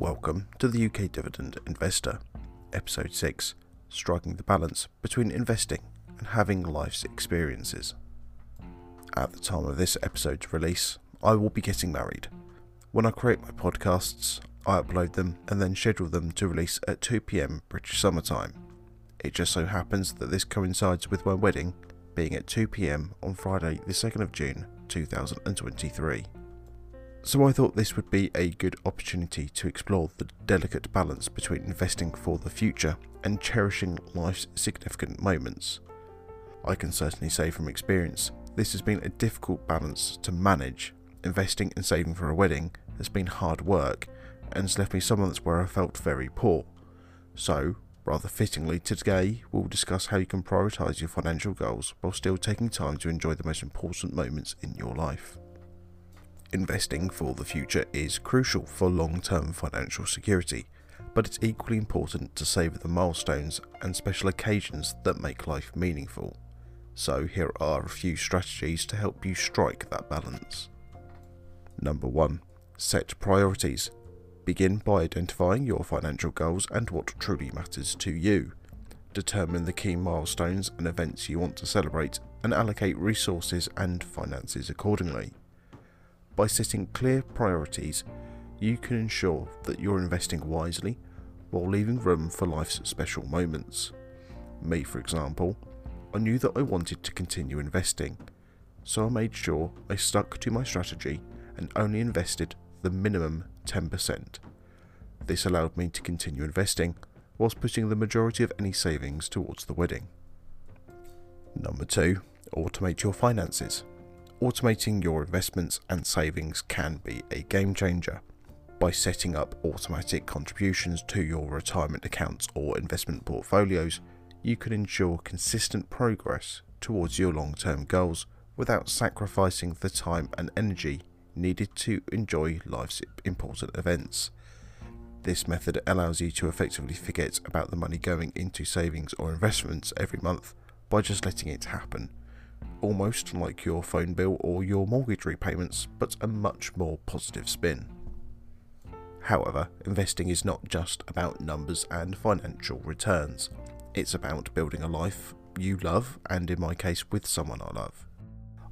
Welcome to the UK Dividend Investor, Episode 6 Striking the Balance Between Investing and Having Life's Experiences. At the time of this episode's release, I will be getting married. When I create my podcasts, I upload them and then schedule them to release at 2pm British Summer Time. It just so happens that this coincides with my wedding being at 2pm on Friday, the 2nd of June 2023 so I thought this would be a good opportunity to explore the delicate balance between investing for the future and cherishing life's significant moments. I can certainly say from experience, this has been a difficult balance to manage. Investing and saving for a wedding has been hard work and has left me some months where I felt very poor. So, rather fittingly, today we'll discuss how you can prioritise your financial goals while still taking time to enjoy the most important moments in your life. Investing for the future is crucial for long term financial security, but it's equally important to savour the milestones and special occasions that make life meaningful. So, here are a few strategies to help you strike that balance. Number 1. Set priorities. Begin by identifying your financial goals and what truly matters to you. Determine the key milestones and events you want to celebrate and allocate resources and finances accordingly. By setting clear priorities, you can ensure that you're investing wisely while leaving room for life's special moments. Me, for example, I knew that I wanted to continue investing, so I made sure I stuck to my strategy and only invested the minimum 10%. This allowed me to continue investing whilst putting the majority of any savings towards the wedding. Number 2. Automate your finances automating your investments and savings can be a game changer. By setting up automatic contributions to your retirement accounts or investment portfolios, you can ensure consistent progress towards your long term goals without sacrificing the time and energy needed to enjoy life's important events. This method allows you to effectively forget about the money going into savings or investments every month by just letting it happen almost like your phone bill or your mortgage repayments, but a much more positive spin. However, investing is not just about numbers and financial returns. It's about building a life you love, and in my case, with someone I love.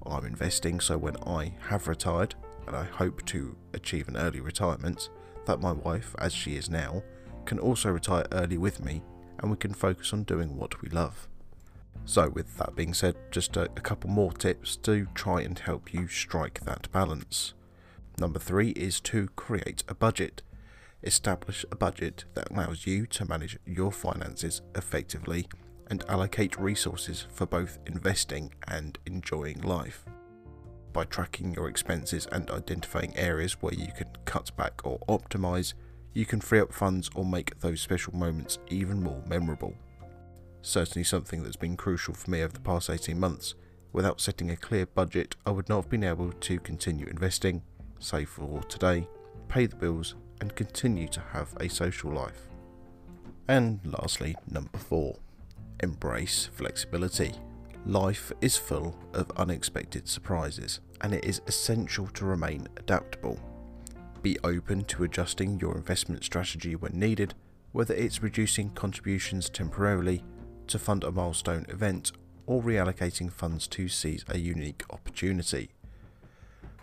I'm investing so when I have retired, and I hope to achieve an early retirement, that my wife, as she is now, can also retire early with me and we can focus on doing what we love. So, with that being said, just a, a couple more tips to try and help you strike that balance. Number three is to create a budget. Establish a budget that allows you to manage your finances effectively and allocate resources for both investing and enjoying life. By tracking your expenses and identifying areas where you can cut back or optimize, you can free up funds or make those special moments even more memorable certainly something that's been crucial for me over the past 18 months. Without setting a clear budget, I would not have been able to continue investing, save for today, pay the bills, and continue to have a social life. And lastly, number four, embrace flexibility. Life is full of unexpected surprises, and it is essential to remain adaptable. Be open to adjusting your investment strategy when needed, whether it's reducing contributions temporarily to fund a milestone event or reallocating funds to seize a unique opportunity.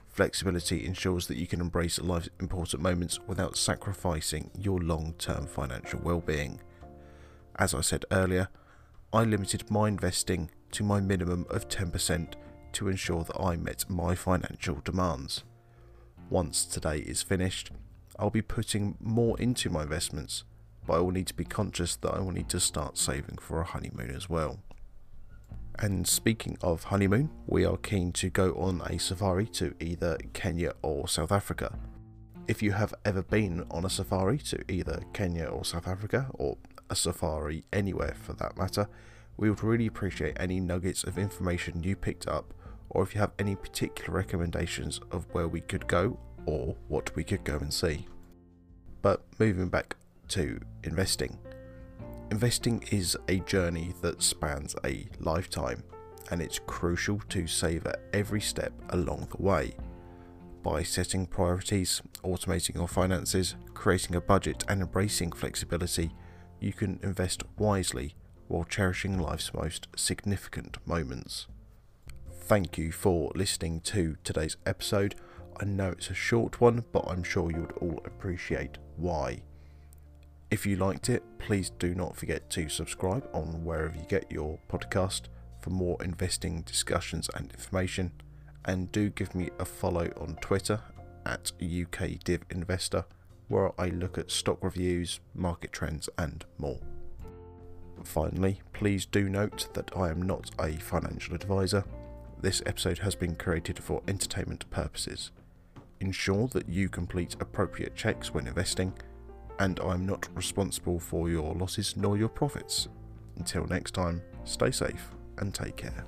Flexibility ensures that you can embrace life's important moments without sacrificing your long term financial well being. As I said earlier, I limited my investing to my minimum of 10% to ensure that I met my financial demands. Once today is finished, I'll be putting more into my investments but I will need to be conscious that I will need to start saving for a honeymoon as well. And speaking of honeymoon, we are keen to go on a safari to either Kenya or South Africa. If you have ever been on a safari to either Kenya or South Africa, or a safari anywhere for that matter, we would really appreciate any nuggets of information you picked up, or if you have any particular recommendations of where we could go or what we could go and see. But moving back to investing. Investing is a journey that spans a lifetime, and it's crucial to savour every step along the way. By setting priorities, automating your finances, creating a budget, and embracing flexibility, you can invest wisely while cherishing life's most significant moments. Thank you for listening to today's episode. I know it's a short one, but I'm sure you would all appreciate why. If you liked it, please do not forget to subscribe on wherever you get your podcast for more investing discussions and information. And do give me a follow on Twitter at UKDivInvestor, where I look at stock reviews, market trends, and more. Finally, please do note that I am not a financial advisor. This episode has been created for entertainment purposes. Ensure that you complete appropriate checks when investing and I'm not responsible for your losses nor your profits. Until next time, stay safe and take care.